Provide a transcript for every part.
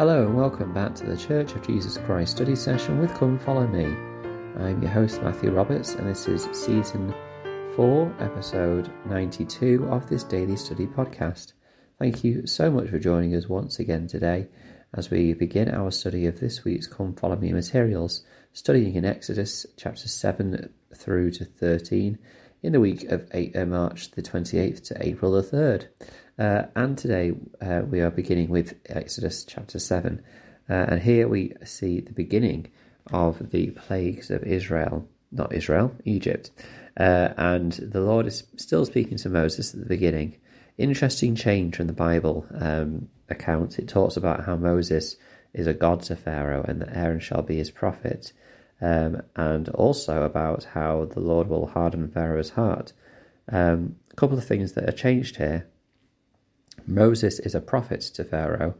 Hello and welcome back to the Church of Jesus Christ study session with Come Follow Me. I'm your host Matthew Roberts and this is season 4, episode 92 of this daily study podcast. Thank you so much for joining us once again today as we begin our study of this week's Come Follow Me materials, studying in Exodus chapter 7 through to 13 in the week of 8, uh, March the 28th to April the 3rd. Uh, and today uh, we are beginning with Exodus chapter 7. Uh, and here we see the beginning of the plagues of Israel, not Israel, Egypt. Uh, and the Lord is still speaking to Moses at the beginning. Interesting change from the Bible um, account. It talks about how Moses is a god to Pharaoh and that Aaron shall be his prophet. Um, and also about how the Lord will harden Pharaoh's heart. Um, a couple of things that are changed here. Moses is a prophet to Pharaoh,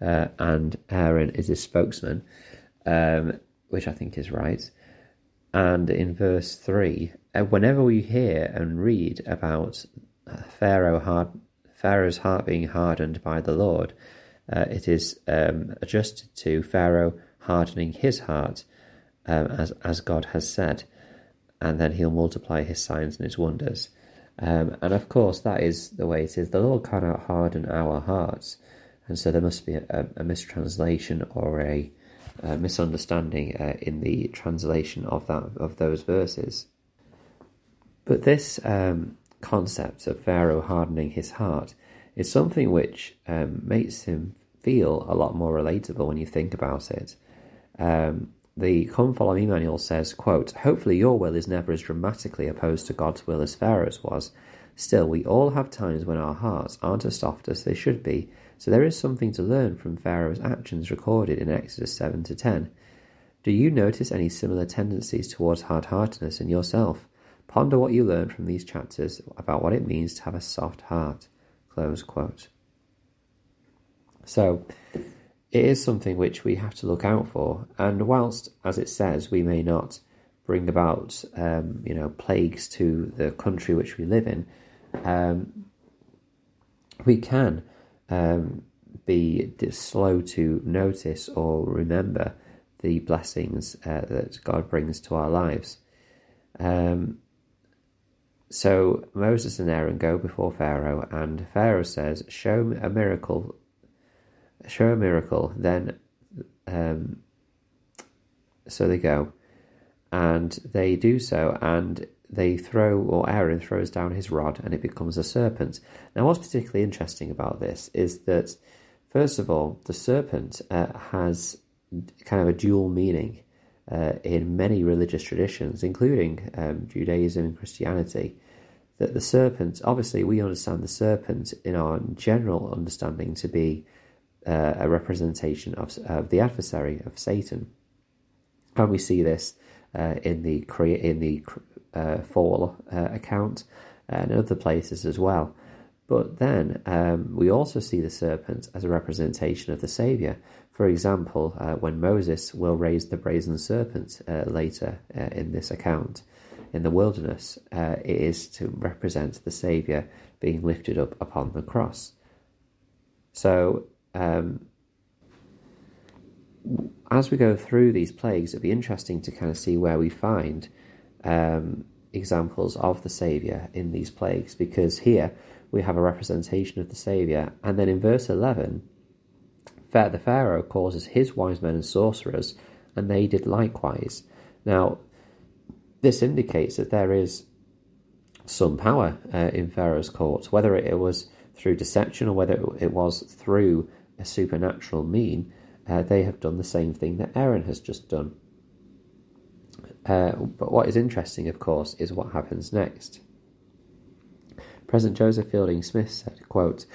uh, and Aaron is his spokesman, um, which I think is right. And in verse 3, uh, whenever we hear and read about uh, Pharaoh hard, Pharaoh's heart being hardened by the Lord, uh, it is um, adjusted to Pharaoh hardening his heart, um, as, as God has said, and then he'll multiply his signs and his wonders. Um, and of course, that is the way it is. The Lord cannot harden our hearts. And so there must be a, a mistranslation or a, a misunderstanding uh, in the translation of that of those verses. But this um, concept of Pharaoh hardening his heart is something which um, makes him feel a lot more relatable when you think about it. Um, the Come Follow Me manual says, quote, Hopefully your will is never as dramatically opposed to God's will as Pharaoh's was. Still, we all have times when our hearts aren't as soft as they should be, so there is something to learn from Pharaoh's actions recorded in Exodus 7 to 10. Do you notice any similar tendencies towards hard heartedness in yourself? Ponder what you learn from these chapters about what it means to have a soft heart. Close quote. So, it is something which we have to look out for. And whilst, as it says, we may not bring about, um, you know, plagues to the country which we live in, um, we can um, be slow to notice or remember the blessings uh, that God brings to our lives. Um, so Moses and Aaron go before Pharaoh, and Pharaoh says, Show a miracle show a miracle, then um, so they go and they do so and they throw or Aaron throws down his rod and it becomes a serpent. Now, what's particularly interesting about this is that first of all, the serpent uh, has kind of a dual meaning uh, in many religious traditions, including um, Judaism and Christianity. That the serpent, obviously, we understand the serpent in our general understanding to be uh, a representation of, of the adversary of Satan, and we see this uh, in the in the uh, fall uh, account and other places as well. But then um, we also see the serpent as a representation of the Saviour. For example, uh, when Moses will raise the brazen serpent uh, later in this account in the wilderness, it is to represent the Saviour being lifted up upon the cross. So um, as we go through these plagues, it'd be interesting to kind of see where we find um, examples of the Saviour in these plagues, because here we have a representation of the Saviour, and then in verse 11, the Pharaoh causes his wise men and sorcerers, and they did likewise. Now, this indicates that there is some power uh, in Pharaoh's court, whether it was through deception or whether it was through a supernatural mean, uh, they have done the same thing that Aaron has just done. Uh, but what is interesting, of course, is what happens next. President Joseph Fielding Smith said, quote,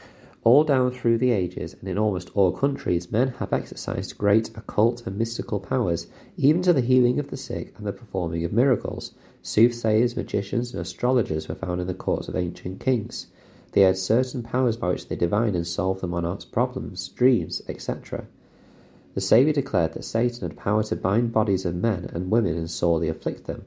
all down through the ages and in almost all countries, men have exercised great occult and mystical powers, even to the healing of the sick and the performing of miracles. Soothsayers, magicians, and astrologers were found in the courts of ancient kings. They had certain powers by which they divine and solve the monarch's problems, dreams, etc. The Saviour declared that Satan had power to bind bodies of men and women and sorely afflict them.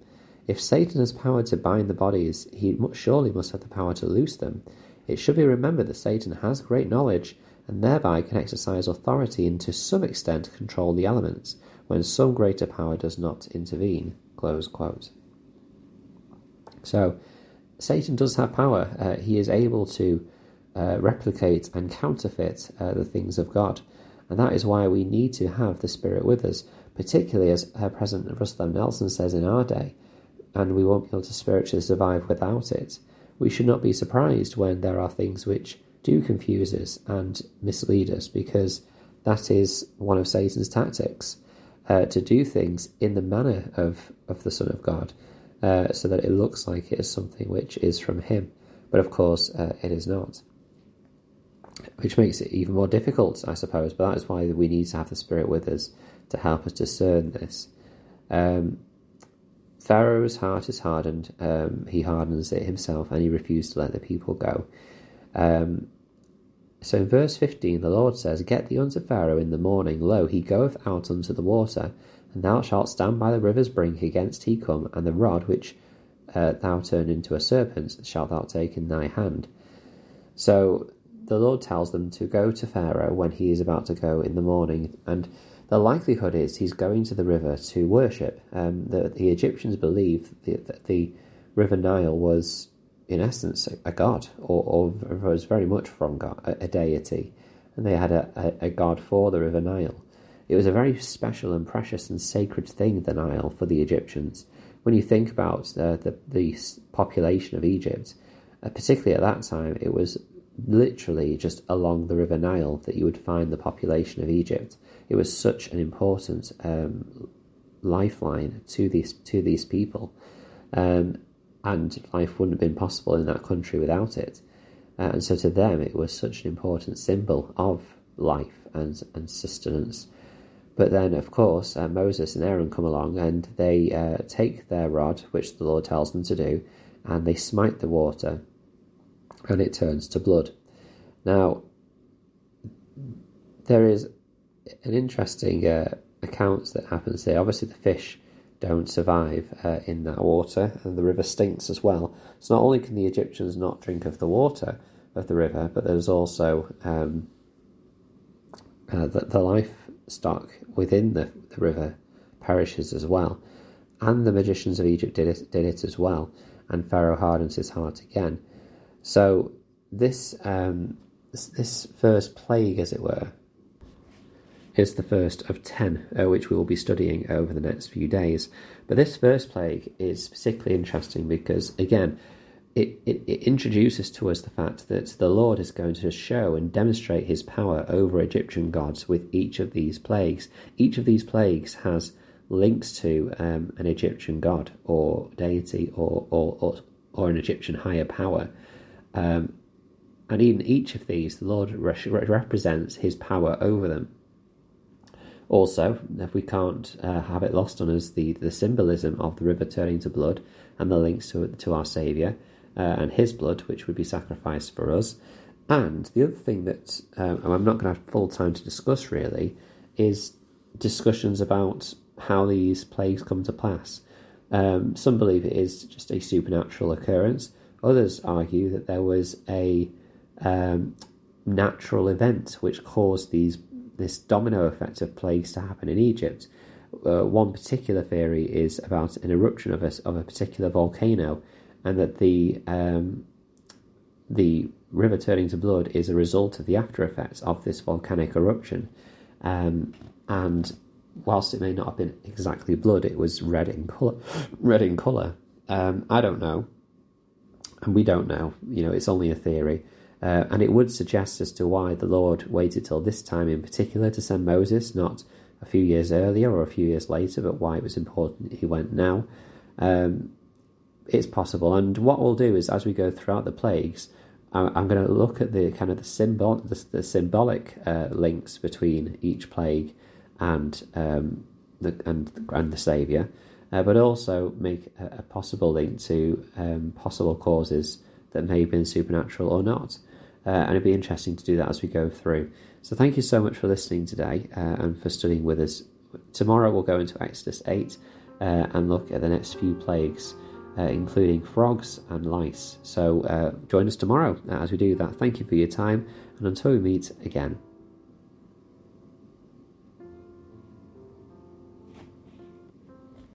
If Satan has power to bind the bodies, he surely must have the power to loose them. It should be remembered that Satan has great knowledge, and thereby can exercise authority and to some extent control the elements when some greater power does not intervene. So, Satan does have power. Uh, he is able to uh, replicate and counterfeit uh, the things of God. And that is why we need to have the Spirit with us, particularly as uh, President Russell Nelson says in our day, and we won't be able to spiritually survive without it. We should not be surprised when there are things which do confuse us and mislead us, because that is one of Satan's tactics uh, to do things in the manner of, of the Son of God, uh, so that it looks like it is something which is from Him. But of course, uh, it is not which makes it even more difficult, I suppose. But that is why we need to have the Spirit with us to help us discern this. Um, Pharaoh's heart is hardened. Um, he hardens it himself, and he refused to let the people go. Um, so in verse 15, the Lord says, Get thee unto Pharaoh in the morning. Lo, he goeth out unto the water, and thou shalt stand by the river's brink against he come, and the rod which uh, thou turn into a serpent shalt thou take in thy hand. So the Lord tells them to go to Pharaoh when he is about to go in the morning, and the likelihood is he's going to the river to worship. Um, the, the Egyptians believed that the River Nile was, in essence, a god, or, or was very much from God, a, a deity, and they had a, a, a god for the River Nile. It was a very special and precious and sacred thing, the Nile, for the Egyptians. When you think about uh, the, the population of Egypt, uh, particularly at that time, it was literally just along the River Nile that you would find the population of Egypt. It was such an important um, lifeline to these to these people, um, and life wouldn't have been possible in that country without it. Uh, and so to them, it was such an important symbol of life and and sustenance. But then, of course, uh, Moses and Aaron come along and they uh, take their rod, which the Lord tells them to do, and they smite the water and it turns to blood. Now, there is an interesting uh, account that happens here. Obviously, the fish don't survive uh, in that water, and the river stinks as well. So, not only can the Egyptians not drink of the water of the river, but there's also um, uh, the, the livestock within the, the river perishes as well. And the magicians of Egypt did it, did it as well, and Pharaoh hardens his heart again. So this um, this, this first plague, as it were, is the first of ten, uh, which we will be studying over the next few days. But this first plague is particularly interesting because, again, it, it, it, introduces to us the fact that the Lord is going to show and demonstrate his power over Egyptian gods with each of these plagues. Each of these plagues has links to um, an Egyptian god or deity or, or, or, or an Egyptian higher power. Um, and in each of these, the Lord re- represents his power over them. Also, if we can't uh, have it lost on us, the, the symbolism of the river turning to blood and the links to, to our Saviour uh, and his blood, which would be sacrificed for us. And the other thing that um, I'm not going to have full time to discuss really is discussions about how these plagues come to pass. Um, some believe it is just a supernatural occurrence. Others argue that there was a um, natural event which caused these this domino effect of plagues to happen in Egypt. Uh, one particular theory is about an eruption of a, of a particular volcano, and that the um, the river turning to blood is a result of the after effects of this volcanic eruption. Um, and whilst it may not have been exactly blood, it was red in color. Red in color. Um, I don't know and we don't know. You know, it's only a theory. Uh, and it would suggest as to why the Lord waited till this time in particular to send Moses, not a few years earlier or a few years later, but why it was important he went now. Um, it's possible. And what we'll do is, as we go throughout the plagues, I'm going to look at the kind of the symbol, the, the symbolic uh, links between each plague and um, the and and the Savior, uh, but also make a, a possible link to um, possible causes that may have been supernatural or not. Uh, and it'd be interesting to do that as we go through. So thank you so much for listening today uh, and for studying with us. Tomorrow we'll go into Exodus 8 uh, and look at the next few plagues. Uh, including frogs and lice. So uh, join us tomorrow as we do that. Thank you for your time, and until we meet again.